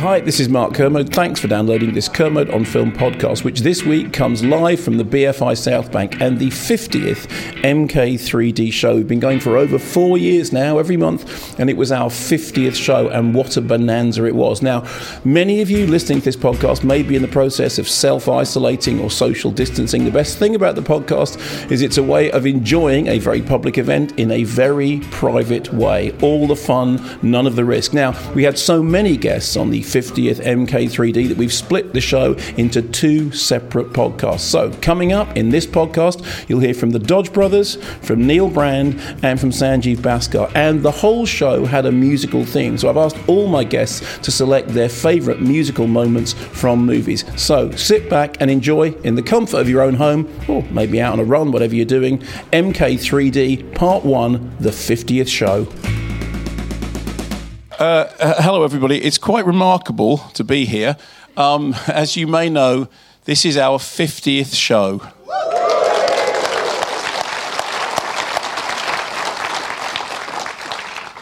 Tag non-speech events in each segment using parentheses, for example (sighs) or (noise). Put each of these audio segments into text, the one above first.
Hi, this is Mark Kermode. Thanks for downloading this Kermode on Film podcast, which this week comes live from the BFI South Bank and the 50th MK3D show. We've been going for over four years now, every month, and it was our 50th show, and what a bonanza it was. Now, many of you listening to this podcast may be in the process of self isolating or social distancing. The best thing about the podcast is it's a way of enjoying a very public event in a very private way. All the fun, none of the risk. Now, we had so many guests on the 50th MK3D that we've split the show into two separate podcasts. So, coming up in this podcast, you'll hear from the Dodge Brothers, from Neil Brand, and from Sanjeev Bhaskar. And the whole show had a musical theme. So, I've asked all my guests to select their favourite musical moments from movies. So, sit back and enjoy in the comfort of your own home, or maybe out on a run, whatever you're doing. MK3D Part 1, the 50th show. Uh, uh, hello, everybody. It's quite remarkable to be here. Um, as you may know, this is our 50th show.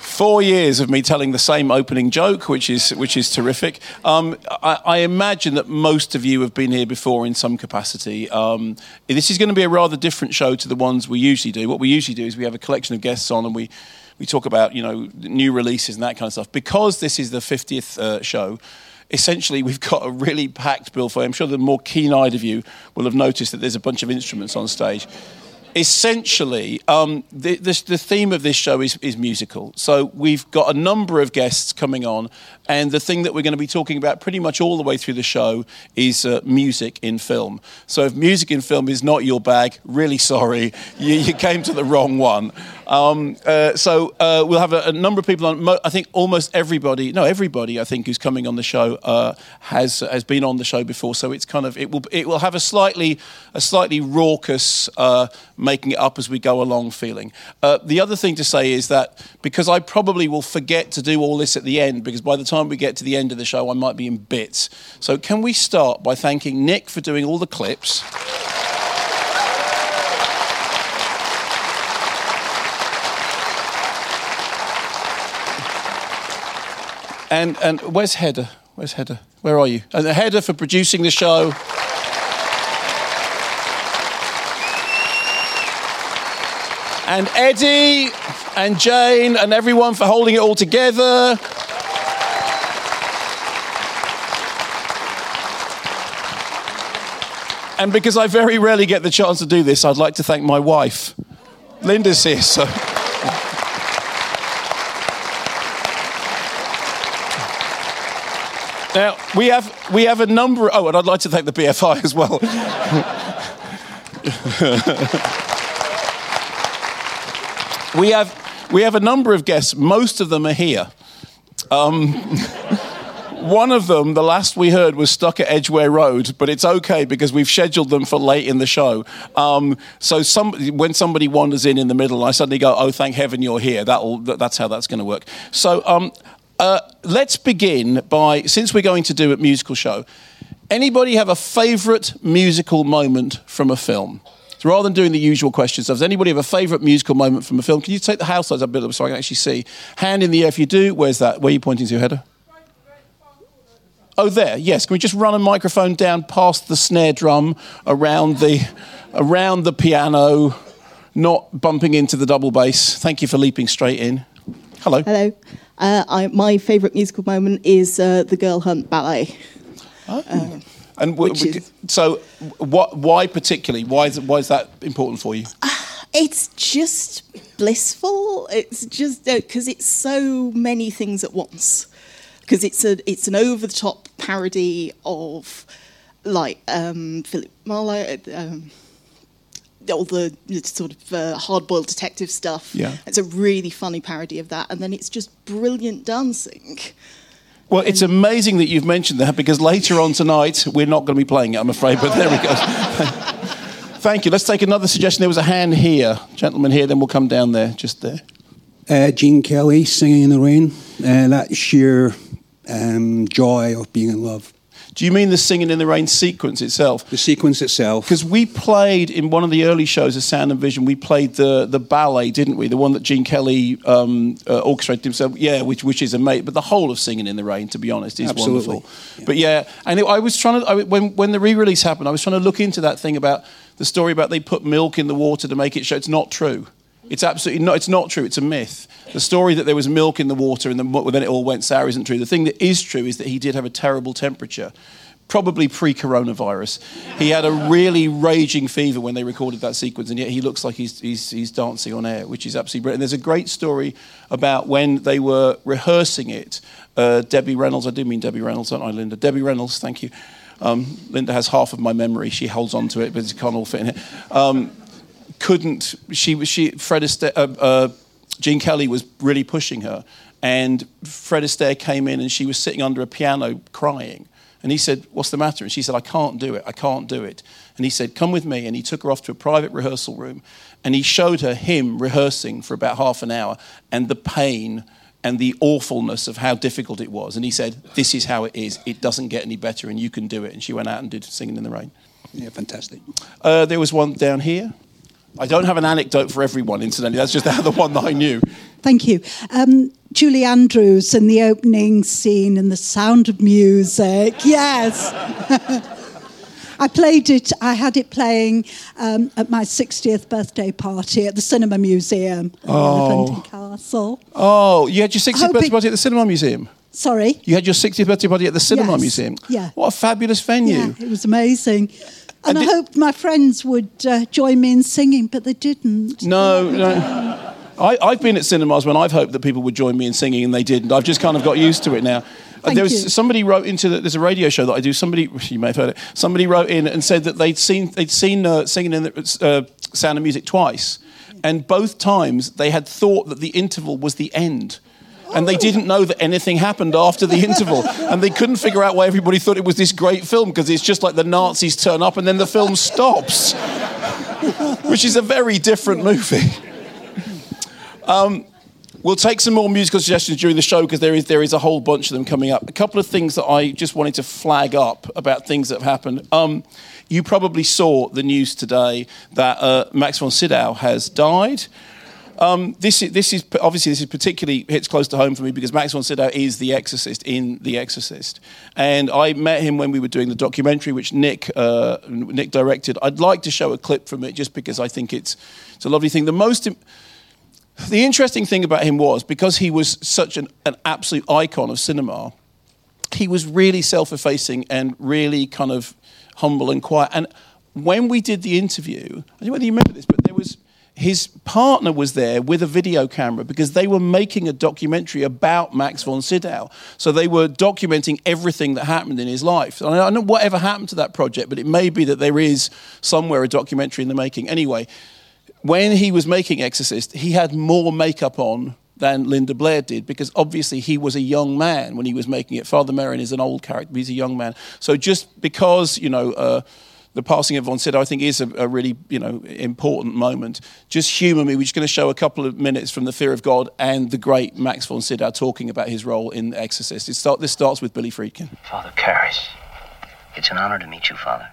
Four years of me telling the same opening joke, which is which is terrific. Um, I, I, imagine that most of you have been here before in some capacity. Um, this is going to be a rather different show to the ones we usually do. What we usually do is we have a collection of guests on and we we talk about you know new releases and that kind of stuff. Because this is the 50th uh, show, essentially we've got a really packed bill for you. I'm sure the more keen-eyed of you will have noticed that there's a bunch of instruments on stage. Essentially, um, the, this, the theme of this show is, is musical. So we've got a number of guests coming on, and the thing that we're going to be talking about pretty much all the way through the show is uh, music in film. So if music in film is not your bag, really sorry, (laughs) you, you came to the wrong one. Um, uh, so uh, we'll have a, a, number of people on. Mo- I think almost everybody, no, everybody, I think, who's coming on the show uh, has has been on the show before. So it's kind of it will it will have a slightly a slightly raucous, uh, making it up as we go along feeling. Uh, the other thing to say is that because I probably will forget to do all this at the end, because by the time we get to the end of the show, I might be in bits. So can we start by thanking Nick for doing all the clips? And, and where's Heather? Where's Heather? Where are you? And Heather for producing the show. And Eddie and Jane and everyone for holding it all together. And because I very rarely get the chance to do this, I'd like to thank my wife. Linda's here, so. Now we have we have a number. Oh, and I'd like to thank the BFI as well. (laughs) we have we have a number of guests. Most of them are here. Um, (laughs) one of them, the last we heard, was stuck at Edgware Road, but it's okay because we've scheduled them for late in the show. Um, so some, when somebody wanders in in the middle, I suddenly go, "Oh, thank heaven you're here." That'll, that's how that's going to work. So um, uh, let's begin by, since we're going to do a musical show, anybody have a favourite musical moment from a film? So rather than doing the usual questions, does anybody have a favourite musical moment from a film? Can you take the house lights up a bit so I can actually see? Hand in the air if you do. Where's that? Where are you pointing to, Heather? Oh, there. Yes. Can we just run a microphone down past the snare drum, around the, around the piano, not bumping into the double bass. Thank you for leaping straight in. Hello. Hello. Uh, I, my favourite musical moment is uh, the Girl Hunt ballet. Oh. Uh, and w- w- so, what? Why particularly? Why is why is that important for you? (sighs) It's just blissful. It's just because uh, it's so many things at once. Because it's a it's an over the top parody of like um, Philip Marlowe. Um, all the sort of uh, hard-boiled detective stuff. Yeah. It's a really funny parody of that, and then it's just brilliant dancing. Well, it's amazing that you've mentioned that because later on tonight we're not going to be playing it, I'm afraid. But there we go. (laughs) Thank you. Let's take another suggestion. There was a hand here, gentleman here. Then we'll come down there, just there. Uh, Gene Kelly singing in the rain. Uh, that sheer um, joy of being in love. Do you mean the singing in the rain sequence itself? The sequence itself. Because we played in one of the early shows of Sound and Vision, we played the, the ballet, didn't we? The one that Gene Kelly um, uh, orchestrated himself. Yeah, which which is amazing. But the whole of Singing in the Rain, to be honest, is Absolutely. wonderful. Yeah. But yeah, and it, I was trying to I, when when the re-release happened, I was trying to look into that thing about the story about they put milk in the water to make it show. It's not true. It's absolutely not. It's not true. It's a myth. The story that there was milk in the water and then it all went sour isn't true. The thing that is true is that he did have a terrible temperature probably pre coronavirus. He had a really raging fever when they recorded that sequence, and yet he looks like he's, he's, he's dancing on air, which is absolutely brilliant. And there's a great story about when they were rehearsing it. Uh, Debbie Reynolds, I do mean Debbie Reynolds, don't I, Linda? Debbie Reynolds, thank you. Um, Linda has half of my memory. She holds on to it, but it can't all fit in here. Um, couldn't, she, she Fred Astaire, uh, uh, Gene Kelly was really pushing her. And Fred Astaire came in and she was sitting under a piano crying and he said, What's the matter? And she said, I can't do it. I can't do it. And he said, Come with me. And he took her off to a private rehearsal room and he showed her him rehearsing for about half an hour and the pain and the awfulness of how difficult it was. And he said, This is how it is. It doesn't get any better and you can do it. And she went out and did Singing in the Rain. Yeah, fantastic. Uh, there was one down here. I don't have an anecdote for everyone, incidentally. That's just (laughs) the one that I knew. Thank you. Um, Julie Andrews in the opening scene in The Sound of Music. Yes. (laughs) I played it, I had it playing um, at my 60th birthday party at the Cinema Museum oh. in Castle. Oh, you had your 60th birthday party at the Cinema Museum? Sorry? You had your 60th birthday party at the Cinema yes. Museum? Yeah. What a fabulous venue. Yeah, it was amazing. And, and I hoped my friends would uh, join me in singing, but they didn't. No, no. I, have been at cinemas when I've hoped that people would join me in singing and they didn't. I've just kind of got used to it now. Thank there was you. somebody wrote into the, there's a radio show that I do. Somebody (laughs) you may have heard it. Somebody wrote in and said that they'd seen they'd seen uh, singing in the uh, Sound of Music twice, and both times they had thought that the interval was the end. And they didn't know that anything happened after the interval. And they couldn't figure out why everybody thought it was this great film because it's just like the Nazis turn up and then the film stops, which is a very different movie. Um, we'll take some more musical suggestions during the show because there is, there is a whole bunch of them coming up. A couple of things that I just wanted to flag up about things that have happened. Um, you probably saw the news today that uh, Max von Sydow has died. Um, this, is, this is obviously this is particularly hits close to home for me because Max von Sydow is the Exorcist in The Exorcist, and I met him when we were doing the documentary, which Nick uh, Nick directed. I'd like to show a clip from it just because I think it's it's a lovely thing. The most the interesting thing about him was because he was such an, an absolute icon of cinema, he was really self effacing and really kind of humble and quiet. And when we did the interview, I don't know whether you remember this, but there was his partner was there with a video camera because they were making a documentary about Max von Sydow. So they were documenting everything that happened in his life. And I don't know whatever happened to that project, but it may be that there is somewhere a documentary in the making. Anyway, when he was making Exorcist, he had more makeup on than Linda Blair did because obviously he was a young man when he was making it. Father Merrin is an old character, he's a young man. So just because, you know, uh, the passing of Von Sydow, I think, is a, a, really you know important moment. Just humour me. We're just going to show a couple of minutes from The Fear of God and the great Max von Sydow talking about his role in Exorcist. Start, this starts with Billy Friedkin. Father Karras, it's an honour to meet you, Father.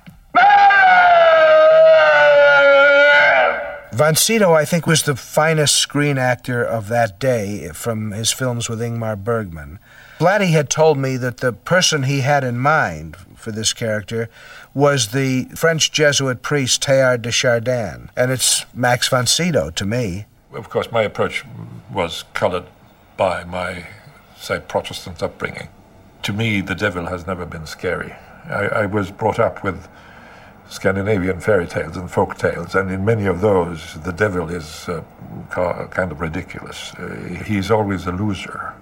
Von Sydow, I think, was the finest screen actor of that day from his films with Ingmar Bergman. Blatty had told me that the person he had in mind for this character was the French Jesuit priest Teilhard de Chardin, and it's Max von Sydow to me. Of course, my approach was colored by my, say, Protestant upbringing. To me, the devil has never been scary. I, I was brought up with Scandinavian fairy tales and folk tales, and in many of those, the devil is uh, kind of ridiculous. Uh, he's always a loser.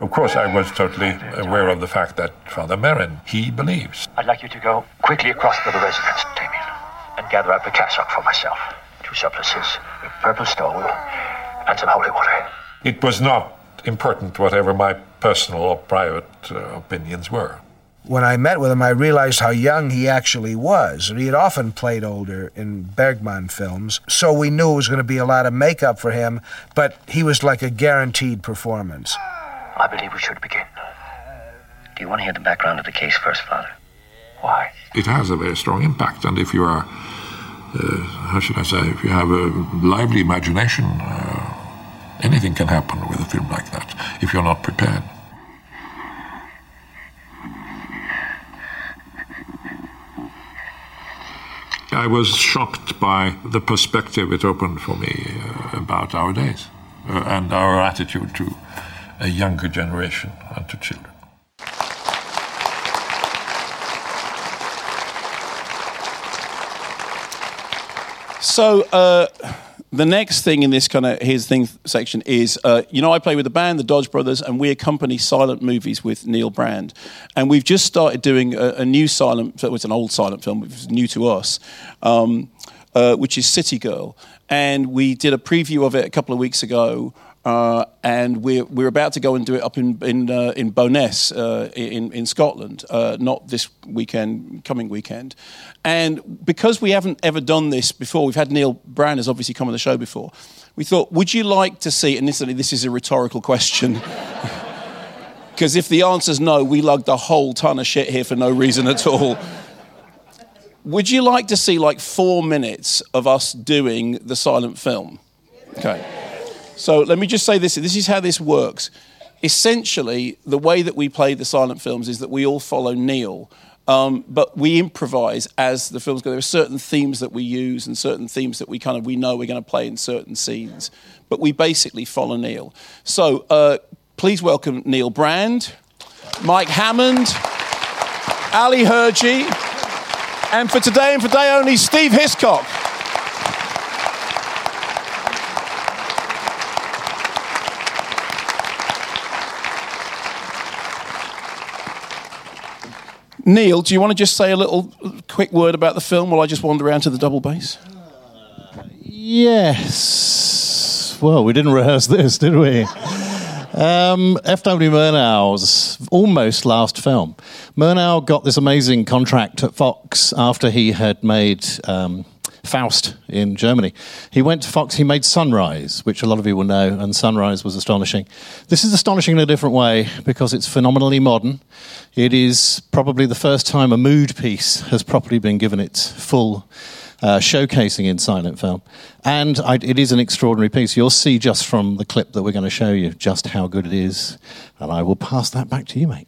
Of course, I was totally aware of the fact that Father Merrin, he believes. I'd like you to go quickly across to the residence, Damien, and gather up a cassock for myself, two surplices, a purple stole, and some holy water. It was not important whatever my personal or private uh, opinions were when I met with him, I realized how young he actually was. He had often played older in Bergman films, so we knew it was going to be a lot of makeup for him, but he was like a guaranteed performance. I believe we should begin. Do you want to hear the background of the case first, Father? Why? It has a very strong impact, and if you are, uh, how should I say, if you have a lively imagination, uh, anything can happen with a film like that if you're not prepared. I was shocked by the perspective it opened for me uh, about our days uh, and our attitude to a younger generation and to children. So, uh, the next thing in this kind of here's the thing section is uh, you know I play with the band the Dodge Brothers and we accompany silent movies with Neil Brand and we've just started doing a, a new silent it was an old silent film it was new to us um, uh, which is City Girl and we did a preview of it a couple of weeks ago uh, and we're, we're about to go and do it up in in, uh, in Bo'ness uh, in in Scotland, uh, not this weekend, coming weekend. And because we haven't ever done this before, we've had Neil Brand has obviously come on the show before. We thought, would you like to see? And this, this is a rhetorical question. (laughs) Because if the answer's no, we lugged a whole ton of shit here for no reason at all. Would you like to see like four minutes of us doing the silent film? Okay. So let me just say this this is how this works. Essentially, the way that we play the silent films is that we all follow Neil. Um, but we improvise as the films go. There are certain themes that we use and certain themes that we kind of we know we're going to play in certain scenes. But we basically follow Neil. So uh, please welcome Neil Brand, Mike Hammond, Aly Hirji, and for today and for day only, Steve Hiscock. Neil, do you want to just say a little quick word about the film while I just wander around to the double bass? Yes. Well, we didn't rehearse this, did we? Um, F.W. Murnau's almost last film. Murnau got this amazing contract at Fox after he had made um, Faust in Germany. He went to Fox, he made Sunrise, which a lot of you will know, and Sunrise was astonishing. This is astonishing in a different way because it's phenomenally modern. It is probably the first time a mood piece has properly been given its full uh, showcasing in silent film. And I, it is an extraordinary piece. You'll see just from the clip that we're going to show you just how good it is. And I will pass that back to you, mate.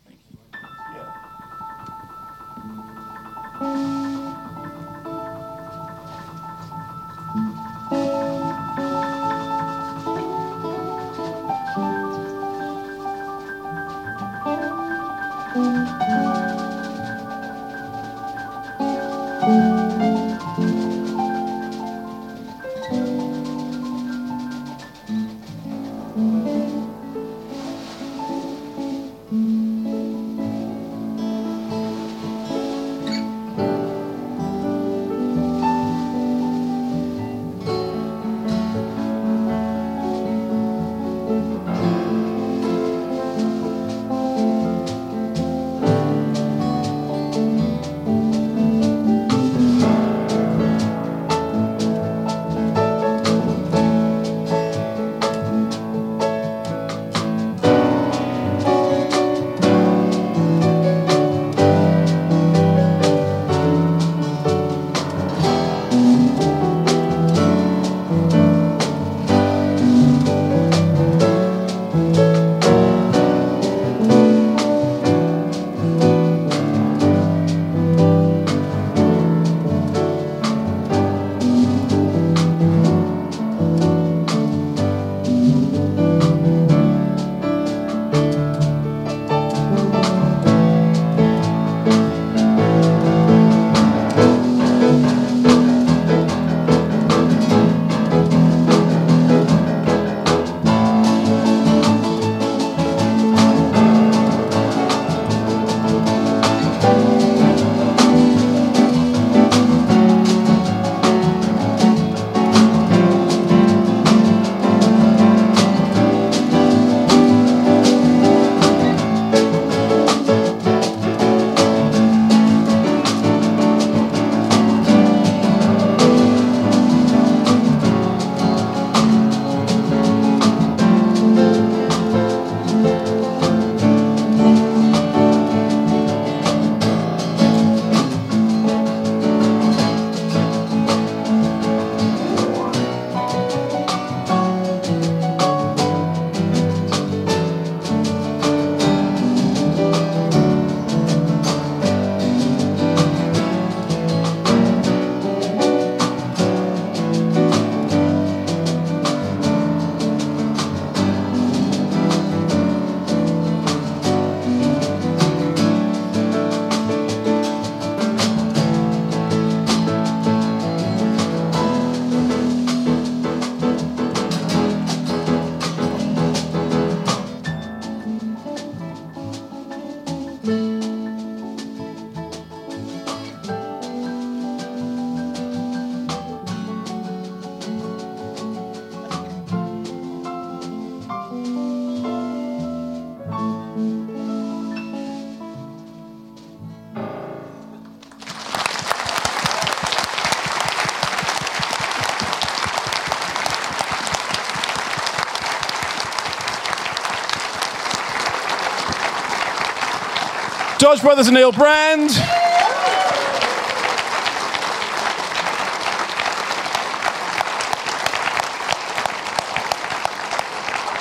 Dodge Brothers and Neil Brand.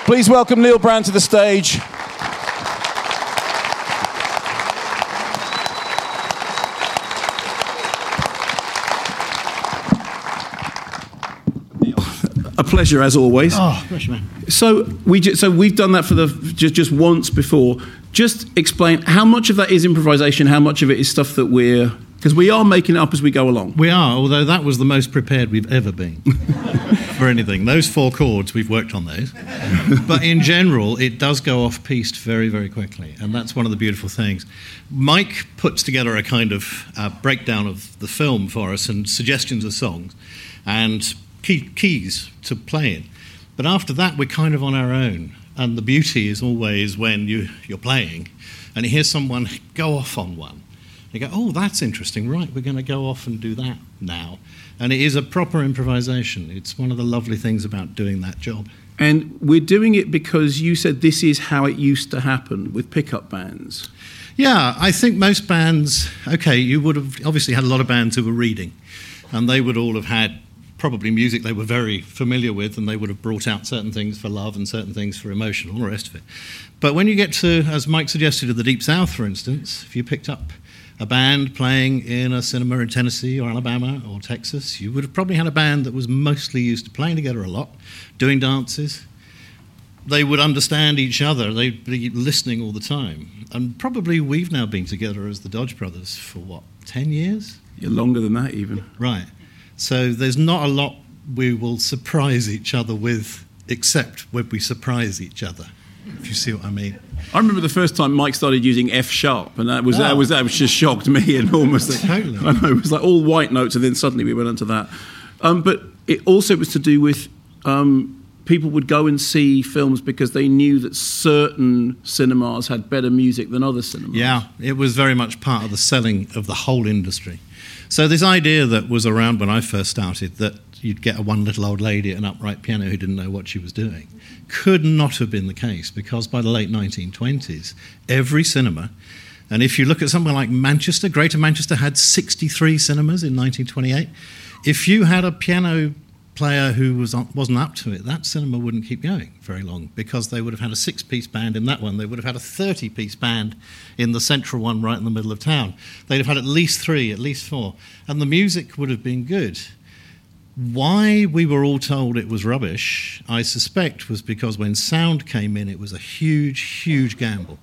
Please welcome Neil Brand to the stage. A pleasure as always. Oh, pleasure, man. So we ju- so we've done that for the just just once before. Just explain how much of that is improvisation, how much of it is stuff that we're because we are making it up as we go along. We are, although that was the most prepared we've ever been (laughs) for anything. Those four chords, we've worked on those. but in general, it does go off piste very, very quickly. And that's one of the beautiful things. Mike puts together a kind of uh, breakdown of the film for us and suggestions of songs and key, keys to play in. But after that, we're kind of on our own. And the beauty is always when you, you're playing and you hear someone go off on one. You go, oh, that's interesting. Right, we're going to go off and do that now. And it is a proper improvisation. It's one of the lovely things about doing that job. And we're doing it because you said this is how it used to happen with pickup bands. Yeah, I think most bands, okay, you would have obviously had a lot of bands who were reading, and they would all have had probably music they were very familiar with, and they would have brought out certain things for love and certain things for emotion, all the rest of it. But when you get to, as Mike suggested, to the Deep South, for instance, if you picked up a band playing in a cinema in Tennessee or Alabama or Texas, you would have probably had a band that was mostly used to playing together a lot, doing dances. They would understand each other, they'd be listening all the time. And probably we've now been together as the Dodge Brothers for what, 10 years? Yeah, longer than that, even. Right. So there's not a lot we will surprise each other with, except when we surprise each other, if you see what I mean. I remember the first time Mike started using F sharp, and that was that Oh. was that was just shocked me (laughs) enormously. Totally. I know it was like all white notes, and then suddenly we went into that. Um, but it also was to do with um, people would go and see films because they knew that certain cinemas had better music than other cinemas. Yeah, it was very much part of the selling of the whole industry. So this idea that was around when I first started that you'd get a one little old lady at an upright piano who didn't know what she was doing could not have been the case because by the late 1920s, every cinema, and if you look at somewhere like Manchester, Greater Manchester had 63 cinemas in 1928. If you had a piano player who was on, wasn't up to it, that cinema wouldn't keep going very long because they would have had a six piece band in that one. They would have had a 30 piece band in the central one right in the middle of town. They'd have had at least three, at least four. And the music would have been good. Why we were all told it was rubbish, I suspect, was because when sound came in, it was a huge, huge gamble.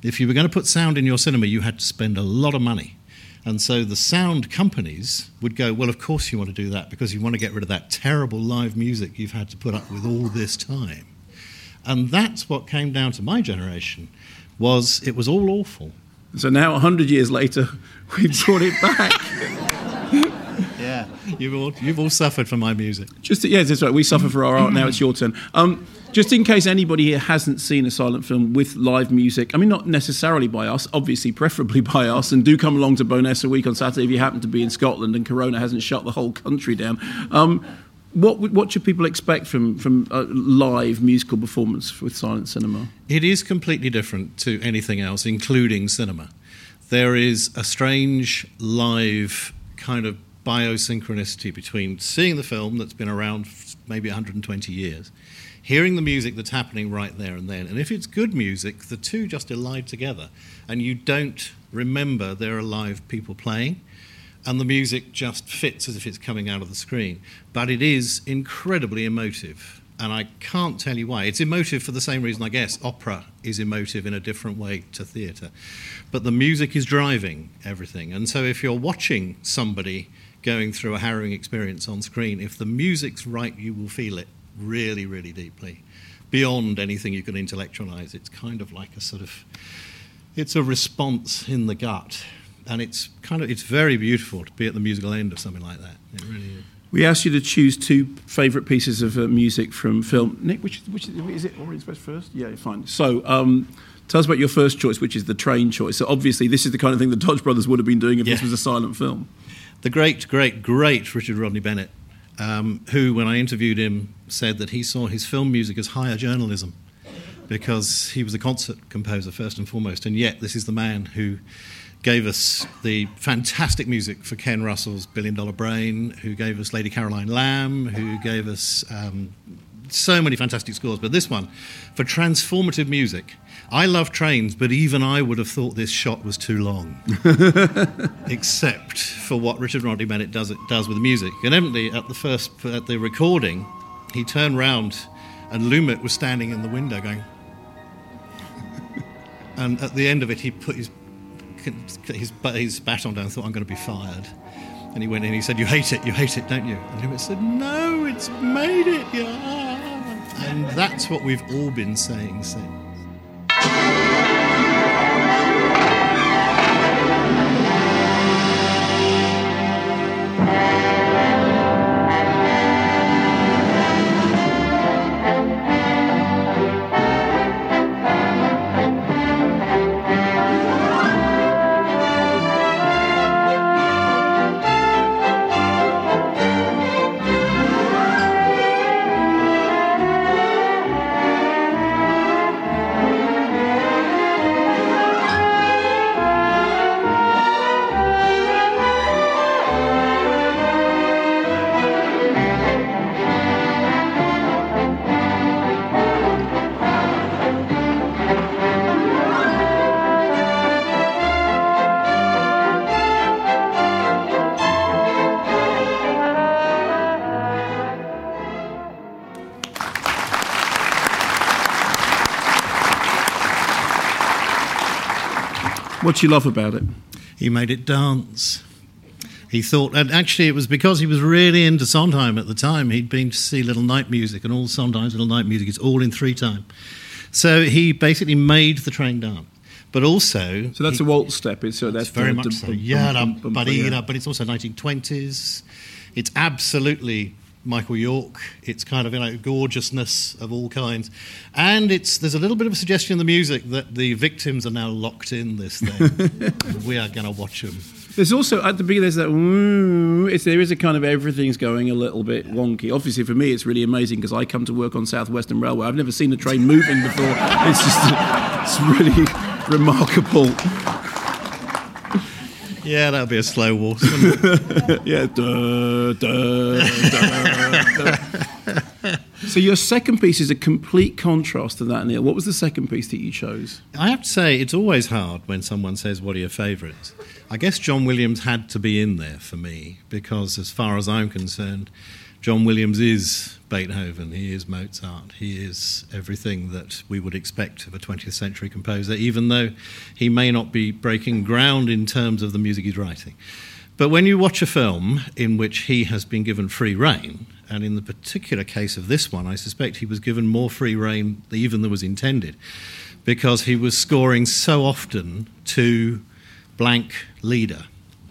If you were going to put sound in your cinema, you had to spend a lot of money. And so the sound companies would go, Well, of course you want to do that because you want to get rid of that terrible live music you've had to put up with all this time. And that's what came down to my generation was it was all awful. So now, hundred years later, (laughs) we've brought it back. (laughs) Yeah. You've all, you've all suffered for my music. Just yeah, that's right. We suffer for our art. Now it's your turn. Um, just in case anybody here hasn't seen a silent film with live music, I mean, not necessarily by us, obviously, preferably (laughs) by us, and do come along to Bo'ness a week on Saturday if you happen to be in Scotland and Corona hasn't shut the whole country down. Um, what what should people expect from from a live musical performance with silent cinema? It is completely different to anything else, including cinema. There is a strange live kind of biosynchronicity between seeing the film that's been around maybe 120 years, hearing the music that's happening right there and then. And if it's good music, the two just elide together, and you don't remember there are live people playing and the music just fits as if it's coming out of the screen. But it is incredibly emotive, and I can't tell you why. It's emotive for the same reason, I guess, opera is emotive in a different way to theatre. But the music is driving everything, and so if you're watching somebody going through a harrowing experience on screen, if the music's right, you will feel it really, really deeply. Beyond anything you can intellectualize, it's kind of like a sort of it's a response in the gut and it's kind of it's very beautiful to be at the musical end of something like that it really is We asked you to choose two favourite pieces of uh, music from film. Nick, which, which is it? Orient Express first? Yeah, fine. So, um, tell us about your first choice, which is the train choice. So, obviously, this is the kind of thing the Dodge Brothers would have been doing if this was a silent film. the great great great richard rodney bennett um, who when i interviewed him said that he saw his film music as higher journalism because he was a concert composer first and foremost, and yet this is the man who gave us the fantastic music for Ken Russell's Billion Dollar Brain, who gave us Lady Caroline Lamb, who gave us um, so many fantastic scores. But this one, for transformative music, I love trains, but even I would have thought this shot was too long, (laughs) except for what Richard Rodney Bennett does it does with the music. And evidently, at the first at the recording, he turned round, and Lumet was standing in the window going. (laughs) and at the end of it, he put his his, his baton down and thought, I'm going to be fired. And he went in and he said, You hate it, you hate it, don't you? And Lumet said, No, it's made it, yeah. And that's what we've all been saying since. What do you love about it? He made it dance. He thought, and actually, it was because he was really into Sondheim at the time. He'd been to see Little Night Music, and all Sondheim's Little Night Music is all in three time. So he basically made the train dance. But also, so that's he, a waltz step. It's, uh, so that's very much so. Yeah, but but it's also 1920s. It's absolutely Michael York. It's kind of you know gorgeousness of all kinds, and it's there's a little bit of a suggestion in the music that the victims are now locked in this thing. (laughs) we are going to watch them. There's also at the beginning there's that it's, there is a kind of everything's going a little bit wonky. Obviously for me it's really amazing because I come to work on South Western Railway. I've never seen a train moving before. It's just it's really (laughs) remarkable. Yeah, that'll be a slow walk. (laughs) yeah. Duh, duh, duh, so your second piece is a complete contrast to that, Neil. What was the second piece that you chose? I have to say, it's always hard when someone says, "What are your favourites?" I guess John Williams had to be in there for me because, as far as I'm concerned, John Williams is Beethoven, he is Mozart, he is everything that we would expect of a 20th century composer, even though he may not be breaking ground in terms of the music he's writing. But when you watch a film in which he has been given free rein, and in the particular case of this one, I suspect he was given more free rein even than was intended, because he was scoring so often to blank leader.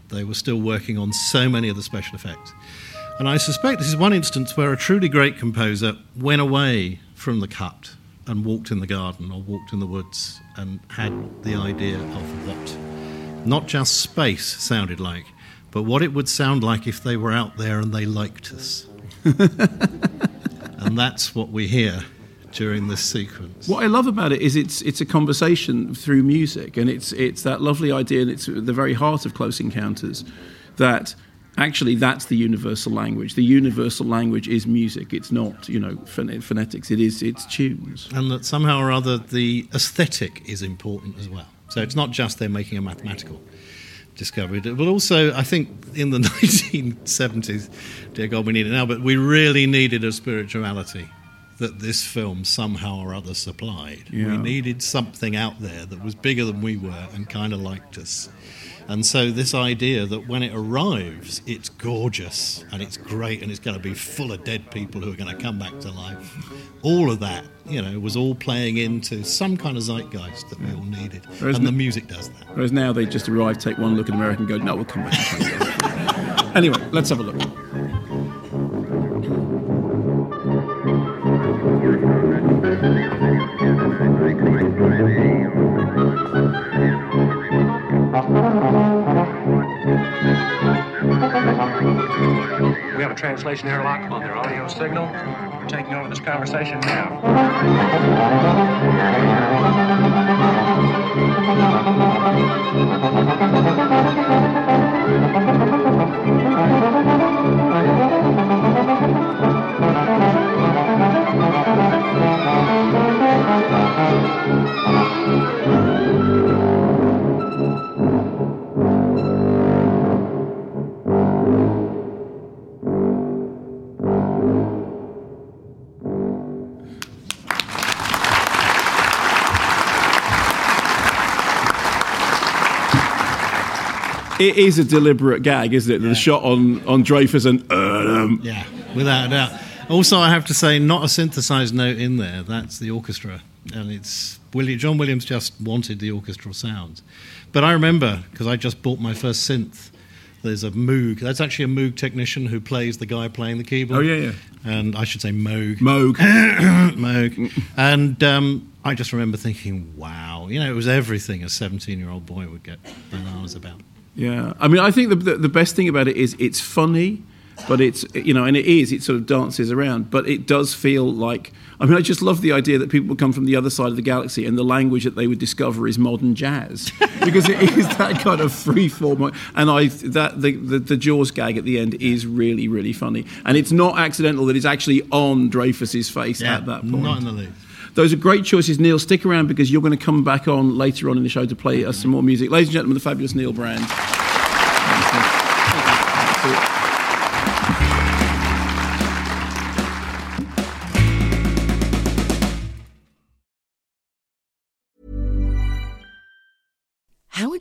They were still working on so many of the special effects. And I suspect this is one instance where a truly great composer went away from the cut and walked in the garden or walked in the woods and had the idea of what not just space sounded like, but what it would sound like if they were out there and they liked us. (laughs) and that's what we hear during this sequence. What I love about it is it's it's a conversation through music, and it's it's that lovely idea, and it's the very heart of Close Encounters, that actually that's the universal language. The universal language is music. It's not you know phonetics. It is it's tunes. And that somehow or other the aesthetic is important as well. So it's not just they're making a mathematical discovery, but also I think in the (laughs) 1970s, dear God, we need it now, but we really needed a spirituality that this film somehow or other supplied. Yeah. We needed something out there that was bigger than we were and kind of liked us. And so, this idea that when it arrives, it's gorgeous and it's great and it's going to be full of dead people who are going to come back to life, all of that, you know, was all playing into some kind of zeitgeist that we all needed. Whereas and the music does that. Whereas now they just arrive, take one look at America, and go, "No, we'll come back." (laughs) anyway, let's have a look. Translation airlock on their audio signal. We're taking over this conversation now. It is a deliberate gag, isn't it? The shot on on Dreyfuss and um, Yeah, without a doubt. Also, I have to say, not a synthesized note in there. That's the orchestra, and it's William, John Williams just wanted the orchestral sounds. But I remember because I just bought my first synth. There's a Moog. That's actually a Moog technician who plays the guy playing the keyboard. Oh, yeah, yeah. And I should say Moog. Moog. (coughs) Moog. And um, I just remember thinking, wow, you know, it was everything a 17-year-old boy would get bananas about. Yeah, I mean, I think the, the the best thing about it is it's funny, but it's you know, and it is. It sort of dances around, but it does feel like. I mean, I just love the idea that people come from the other side of the galaxy, and the language that they would discover is modern jazz, (laughs) because it is that kind of free form. And I that the, the the Jaws gag at the end is really really funny, and it's not accidental that it's actually on Dreyfuss's face Yeah, at that point. not in the least. Those are great choices, Neil. Stick around because you're going to come back on later on in the show to play us some more music. Ladies and gentlemen, the fabulous Neil Brand.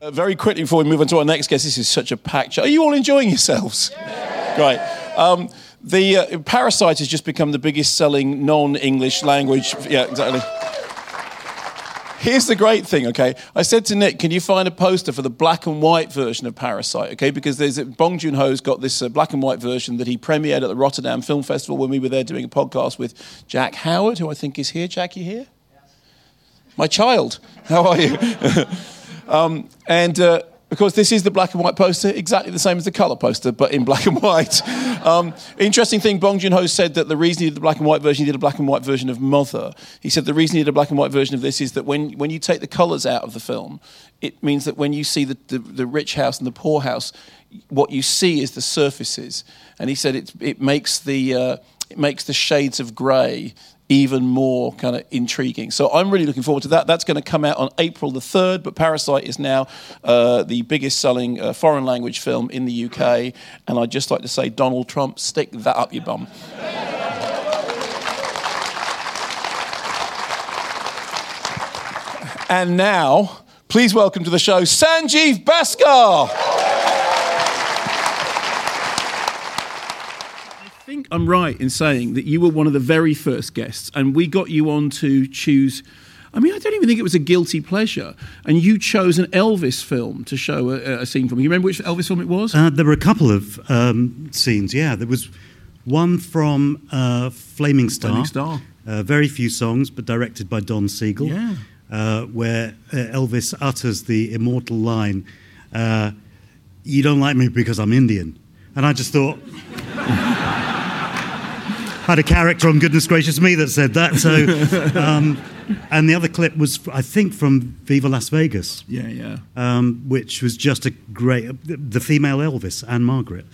Uh, very quickly before we move on to our next guest, this is such a packed show. Are you all enjoying yourselves? Great. Um, the uh, Parasite has just become the biggest selling non-English language. Yeah, exactly. Here's the great thing, okay? I said to Nick, can you find a poster for the black and white version of Parasite, okay? Because there's Bong Joon Ho's got this uh, black and white version that he premiered at the Rotterdam Film Festival when we were there doing a podcast with Jack Howard, who I think is here. Jack, you here? My child, how are you? (laughs) um, and uh, of course, this is the black and white poster, exactly the same as the color poster, but in (laughs) black and white. Um, interesting thing, Bong Joon Ho said that the reason he did the black and white version, he did a black and white version of Mother. He said the reason he did a black and white version of this is that when, when you take the colors out of the film, it means that when you see the, the, the rich house and the poor house, what you see is the surfaces. And he said it, it makes the uh, it makes the shades of grey even more kind of intriguing. So I'm really looking forward to that. That's going to come out on April the 3rd, but Parasite is now uh, the biggest selling uh, foreign language film in the UK. And I'd just like to say, Donald Trump, stick that up your bum. and now, please welcome to the show Sanjeev Bhaskar. Think I'm right in saying that you were one of the very first guests, and we got you on to choose I mean, I don't even think it was a guilty pleasure. And you chose an Elvis film to show a, a scene from. You remember which Elvis film it was? Uh, there were a couple of um, scenes, yeah. There was one from uh, Flaming Star. Flaming Star. Uh, very few songs, but directed by Don Siegel. Yeah. Uh, where uh, Elvis utters the immortal line, uh, You don't like me because I'm Indian. And I just thought, had a character on Goodness Gracious Me that said that. So, (laughs) um, and the other clip was, I think, from Viva Las Vegas. Yeah, yeah. Um, which was just a great, the female Elvis Ann-Margret.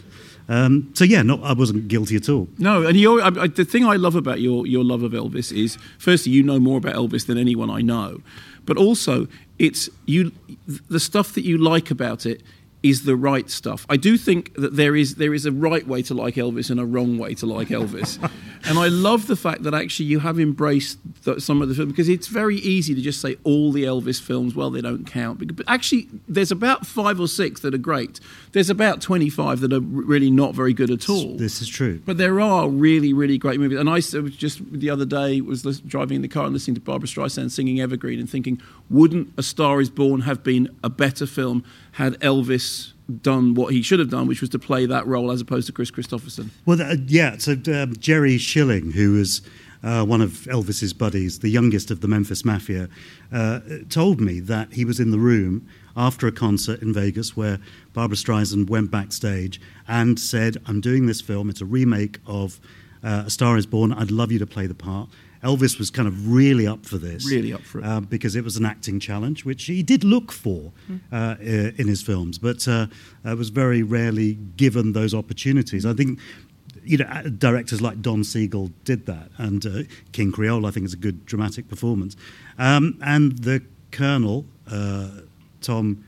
Um, so yeah, no, I wasn't guilty at all. No, and you, I, I, the thing I love about your your love of Elvis is, firstly, you know more about Elvis than anyone I know, but also it's you, the stuff that you like about it is the right stuff. I do think that there is there is a right way to like Elvis and a wrong way to like Elvis, (laughs) and I love the fact that actually you have embraced the, some of the films because it's very easy to just say all the Elvis films. Well, they don't count, but actually there's about five or six that are great. There's about twenty five that are really not very good at all. This is true. But there are really, really great movies. And I was just the other day was driving in the car and listening to Barbra Streisand singing Evergreen and thinking, wouldn't A Star Is Born have been a better film had Elvis done what he should have done, which was to play that role as opposed to Kris Kristofferson? Well, uh, yeah. So um, Jerry Schilling, who was uh, one of Elvis's buddies, the youngest of the Memphis Mafia, uh, told me that he was in the room after a concert in Vegas where Barbra Streisand went backstage and said, "I'm doing this film. It's a remake of." Uh, a Star is Born. I'd love you to play the part. Elvis was kind of really up for this. Really up for it. Uh, because it was an acting challenge, which he did look for uh, in his films, but uh, was very rarely given those opportunities. I think. You know, uh, directors like Don Siegel did that, and uh, King Creole, I think, is a good dramatic performance. Um, and the Colonel, uh, Tom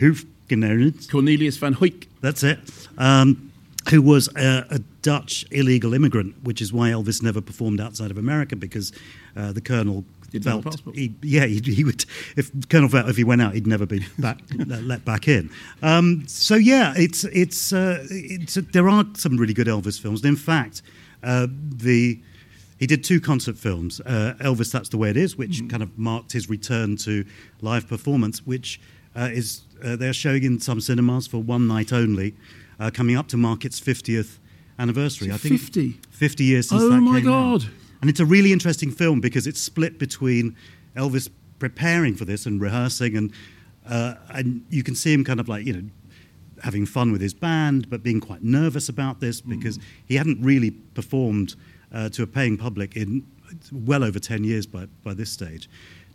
Hoefgenerend, Cornelius van Huyck, that's it, um, who was a, a Dutch illegal immigrant, which is why Elvis never performed outside of America because uh, the Colonel Didn't felt, he, yeah, he, he would. If Colonel felt if he went out, he'd never be back, (laughs) let back in. Um, so yeah, it's it's uh, it's there are some really good Elvis films. In fact, uh, the he did two concert films. Uh, Elvis, that's the way it is, which kind of marked his return to live performance, which uh, is uh, they're showing in some cinemas for one night only, uh, coming up to mark its 50th anniversary. I think 50? 50 years since Oh that my came out. God. And it's a really interesting film because it's split between Elvis preparing for this and rehearsing, and uh, and you can see him kind of like you know having fun with his band, but being quite nervous about this because he hadn't really performed uh, to a paying public in well over ten years by by this stage.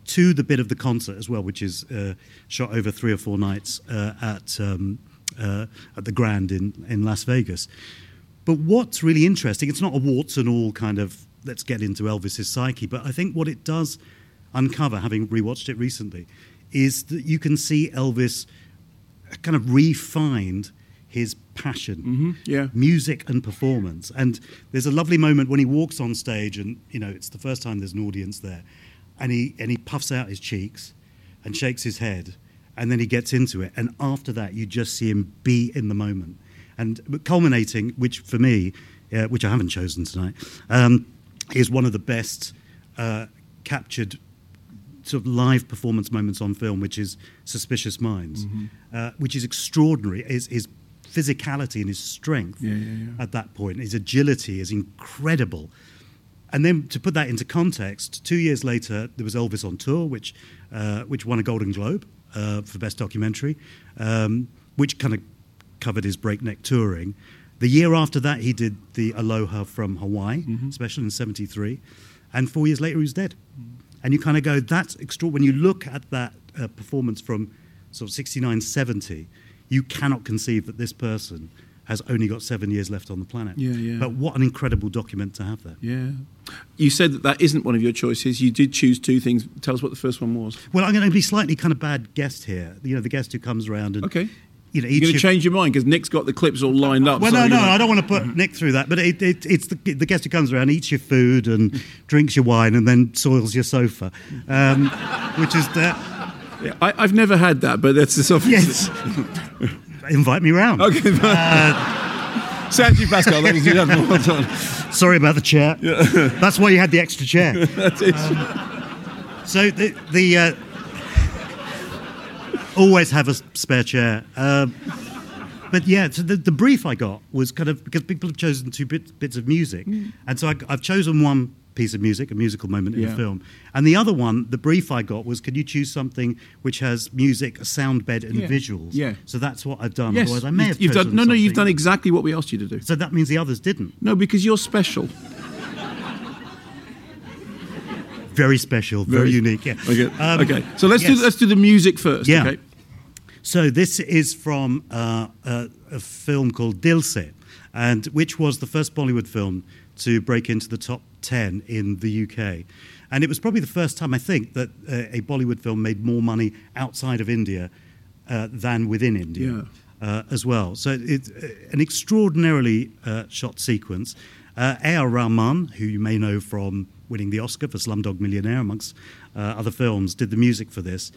To the bit of the concert as well, which is uh, shot over three or four nights uh, at um, uh, at the Grand in in Las Vegas. But what's really interesting, it's not a warts and all kind of let's get into Elvis's psyche, but I think what it does uncover, having rewatched it recently, is that you can see Elvis kind of refined his passion, yeah. music and performance. And there's a lovely moment when he walks on stage, and you know it's the first time there's an audience there, and he and he puffs out his cheeks and shakes his head, and then he gets into it. And after that, you just see him be in the moment, and culminating, which for me, uh, which I haven't chosen tonight, um, is one of the best uh, captured sort of live performance moments on film, which is Suspicious Minds, Mhm. uh, which is extraordinary. His, his physicality and his strength Yeah, yeah, yeah. at that point, his agility is incredible. And then to put that into context, two years later, there was Elvis on tour, which uh, which won a Golden Globe uh, for best documentary, um, which kind of covered his breakneck touring. The year after that, he did the Aloha from Hawaii Mm-hmm. special in '73, and four years later, he was dead. And you kind of go, that's extraordinary. When you look at that uh, performance from sort of 69, 70, you cannot conceive that this person has only got seven years left on the planet. Yeah, yeah. But what an incredible document to have there. Yeah. You said that that isn't one of your choices. You did choose two things. Tell us what the first one was. Well, I'm going to be slightly kind of bad guest here. You know, the guest who comes around and Okay. you know, You're going to change your mind because Nick's got the clips all lined up. Well, so no, no, gonna- I don't want to put Nick through that, but it, it, it's the, the guest who comes around, eats your food and drinks your wine, and then soils your sofa, um, which is the. Yeah, I, I've never had that, but that's the of. (laughs) Yes. (laughs) Invite me round. Okay. (laughs) Uh, Sanjeev Bhaskar, ladies and gentlemen, well done. Sorry about the chair. (laughs) That's why you had the extra chair. (laughs) That is. So the the uh, always have a spare chair. Um, but yeah, so the, the brief I got was kind of because people have chosen two bit, bits of music, and so I, I've chosen one piece of music, a musical moment in Yeah. the film, and the other one, the brief I got was, can you choose something which has music, a sound bed, and Yeah. visuals? Yeah. So that's what I've done. Yes, Otherwise, I may have you've done, no, no, you've done exactly what we asked you to do. So that means the others didn't. No, because you're special. Very special, very, Very- unique. Yeah. Okay. Um, okay. So let's yes. do let's do the music first. Yeah. Okay. So this is from uh, a, a film called Dil Se, and which was the first Bollywood film to break into the top ten in the UK, and it was probably the first time I think that uh, a Bollywood film made more money outside of India uh, than within India. Uh, as well, so it's uh, an extraordinarily uh, shot sequence. Uh, A.R. Rahman, who you may know from winning the Oscar for Slumdog Millionaire, amongst other films, did the music for this.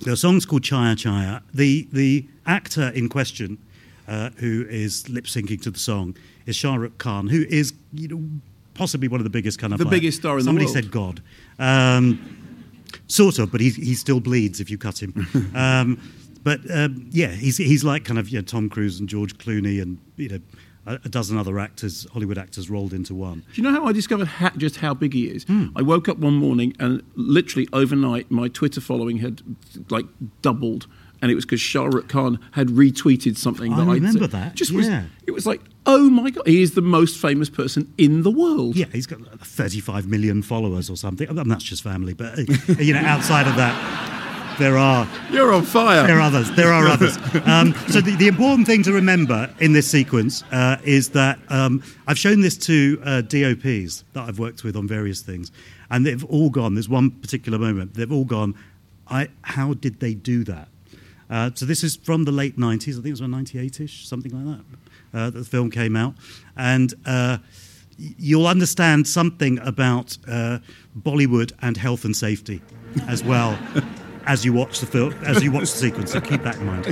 The song's called Chaiyya Chaiyya. The, the actor in question, uh, who is lip syncing to the song, is Shah Rukh Khan, who is you know, possibly one of the biggest kind of The like- biggest star in the world. somebody said God. Um, sort of, but he, he still bleeds if you cut him. (laughs) um, but um, yeah, he's, he's like kind of you know, Tom Cruise and George Clooney and you know a, dozen other actors, Hollywood actors rolled into one. Do you know how I discovered ha- just how big he is? Hmm. I woke up one morning and literally overnight my Twitter following had like doubled. And it was because Shah Rukh Khan had retweeted something I that remember said. that, Just was, it was like, oh my god, he is the most famous person in the world. Yeah, he's got 35 million followers or something. I mean, that's just family, but uh, you know, outside of that, there are. You're on fire. There are others. There are others. Um, so the, the important thing to remember in this sequence uh, is that um, I've shown this to uh, DOPs that I've worked with on various things, and they've all gone. There's one particular moment. They've all gone. I, how did they do that? Uh, so this is from the late 90s. I think it was around 98ish, something like that. Uh, that the film came out, and uh, you'll understand something about uh, Bollywood and health and safety as well (laughs) as you watch the film, as you watch the sequence. So keep that in mind.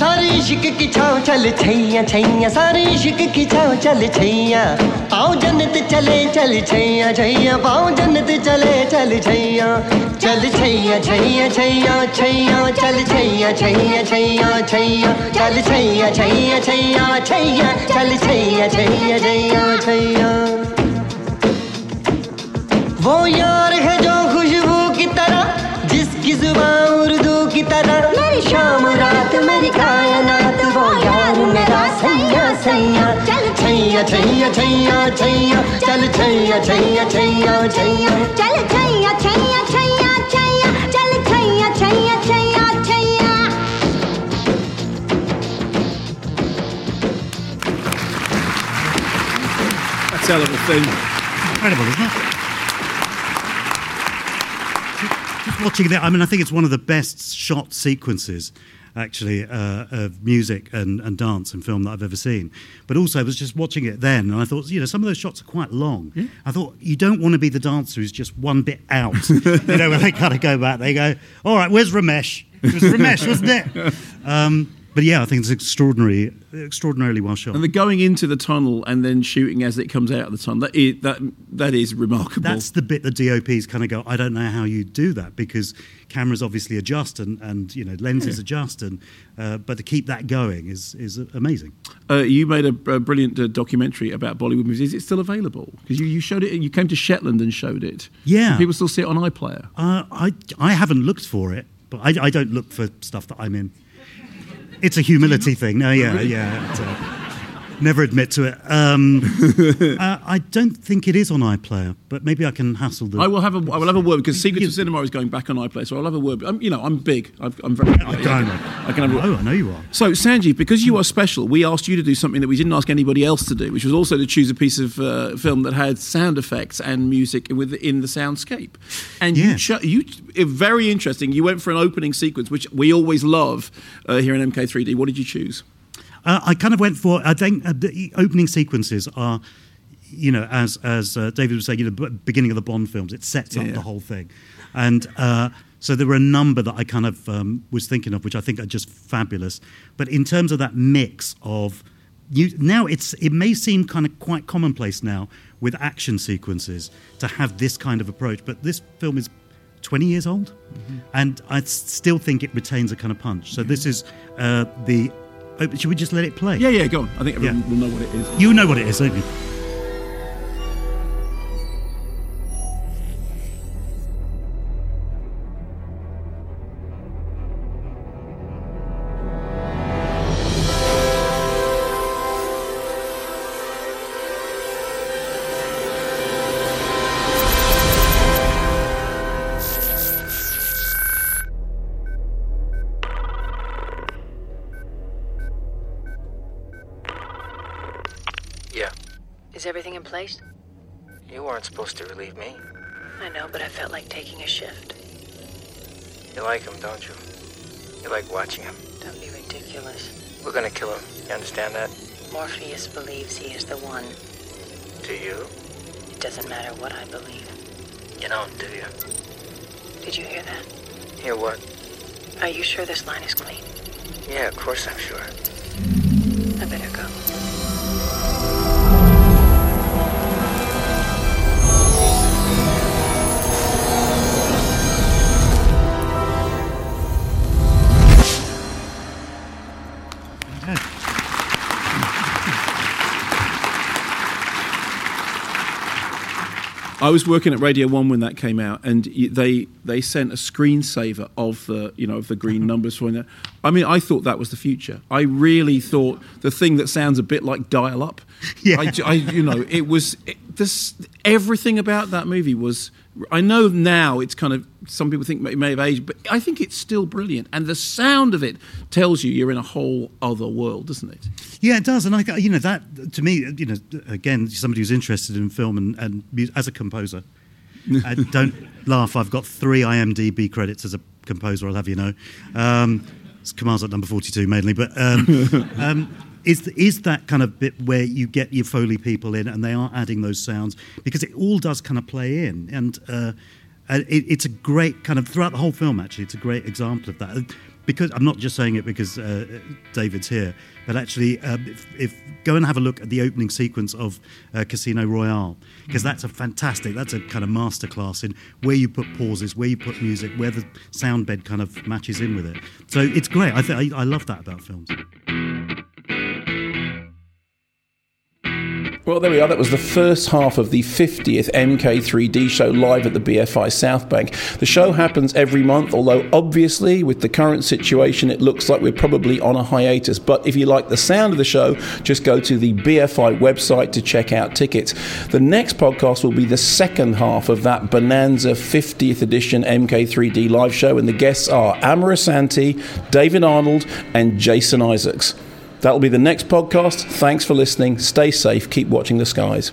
सारी शिक की छाव चल छैया छैया सारी शिक की छाव चल छैया पाओ जन्नत चले चल छैया छैया पाओ जन्नत चले चल छैया चल छैया छैया छैया छैया चल छैया छैया छैया छैया चल छैया छैया छैया छैया चल छैया छैया छैया छैया वो यार है जो ज़ुबान उर्दू की तरह। मेरी शाम रात मेरी कायनात वो यार मेरा सैया सैया। चल छैया छैया छैया छैया। चल छैया छैया छैया छैया। चल छैया छैया छैया छैया। चल Chaiyya Chaiyya Chaiyya Chaiyya. That's hell of a thing. Incredible, isn't it? Watching that, I mean, I think it's one of the best shot sequences, actually, uh, of music and, and dance and film that I've ever seen. But also, I was just watching it then, and I thought, you know, some of those shots are quite long. I thought, you don't want to be the dancer who's just one bit out. (laughs) you know, when they kind of go back, they go, all right, where's Ramesh? It was Ramesh, wasn't it? (laughs) Um, but yeah, I think it's extraordinary, extraordinarily well shot. And the going into the tunnel and then shooting as it comes out of the tunnel, that is, that, that is remarkable. That's the bit the DOPs kind of go, I don't know how you do that because cameras obviously adjust and, and you know lenses Yeah. adjust, and uh, but to keep that going is is amazing. Uh, you made a, a brilliant uh, documentary about Bollywood movies. Is it still available? Because you, you showed it. You came to Shetland and showed it. Yeah. Do people still see it on iPlayer. Uh, I I haven't looked for it, but I, I don't look for stuff that I'm in. It's a humility thing. No, yeah, oh, Really? yeah. It's, Never admit to it. Um, (laughs) uh, I don't think it is on iPlayer, but maybe I can hassle the. I will have a I will have a word because Secrets of Cinema is going back on iPlayer, so I'll have a word. I'm, you know, I'm big. I'm, I'm very. I, can, I can have. a- word. Oh, I know you are. So, Sanjeev, because you are special, we asked you to do something that we didn't ask anybody else to do, which was also to choose a piece of uh, film that had sound effects and music within the soundscape. And you, cho- you, very interesting. You went for an opening sequence, which we always love uh, here in MK3D. What did you choose? Uh, I kind of went for. I think uh, the opening sequences are, you know, as as uh, David was saying, you know, b- beginning of the Bond films, it sets up Yeah. the whole thing, and. Uh, so there were a number that I kind of um, was thinking of, which I think are just fabulous. But in terms of that mix of you, now it's it may seem kind of quite commonplace now with action sequences to have this kind of approach, but this film is 20 years old, and I still think it retains a kind of punch. So this is uh, the. Oh, should we just let it play? Yeah, yeah, go on. I think everyone will know what it is. You know what it is, don't you? Place? You weren't supposed to relieve me. I know, but I felt like taking a shift. You like him, don't you? You like watching him. Don't be ridiculous. We're gonna kill him. You understand that? Morpheus believes he is the one. Do you? It doesn't matter what I believe. You don't, do you? Did you hear that? Hear what? Are you sure this line is clean? Yeah, of course I'm sure. I better go. I was working at Radio One when that came out, and they they sent a screensaver of the you know of the green mm-hmm. numbers for it. I mean, I thought that was the future. I really thought the thing that sounds a bit like dial up. (laughs) Yeah. I, I- you know, it was it, this everything about that movie was. I know now it's kind of some people think it may have aged, but I think it's still brilliant, and the sound of it tells you you're in a whole other world, doesn't it? Yeah, it does, and I, you know, that to me, you know, again, somebody who's interested in film and, and as a composer, (laughs) uh, don't laugh. I've got three IMDb credits as a composer. I'll have you know. Um, it's Kamal's at number forty-two mainly, but um, (laughs) um, is is that kind of bit where you get your foley people in and they are adding those sounds because it all does kind of play in and. Uh, it, it's a great kind of throughout the whole film. Actually, it's a great example of that. Because I'm not just saying it because uh, David's here, but actually, um, if, if go and have a look at the opening sequence of uh, Casino Royale, because that's a fantastic. That's a kind of masterclass in where you put pauses, where you put music, where the sound bed kind of matches in with it. So it's great. I think I, I love that about films. Well, there we are. That was the first half of the 50th MK3D show live at the BFI South Bank. The show happens every month, although obviously, with the current situation, it looks like we're probably on a hiatus. But if you like the sound of the show, just go to the BFI website to check out tickets. The next podcast will be the second half of that Bonanza 50th edition MK3D live show, and the guests are Amara Santi, David Arnold, and Jason Isaacs. That'll be the next podcast. Thanks for listening. Stay safe. Keep watching the skies.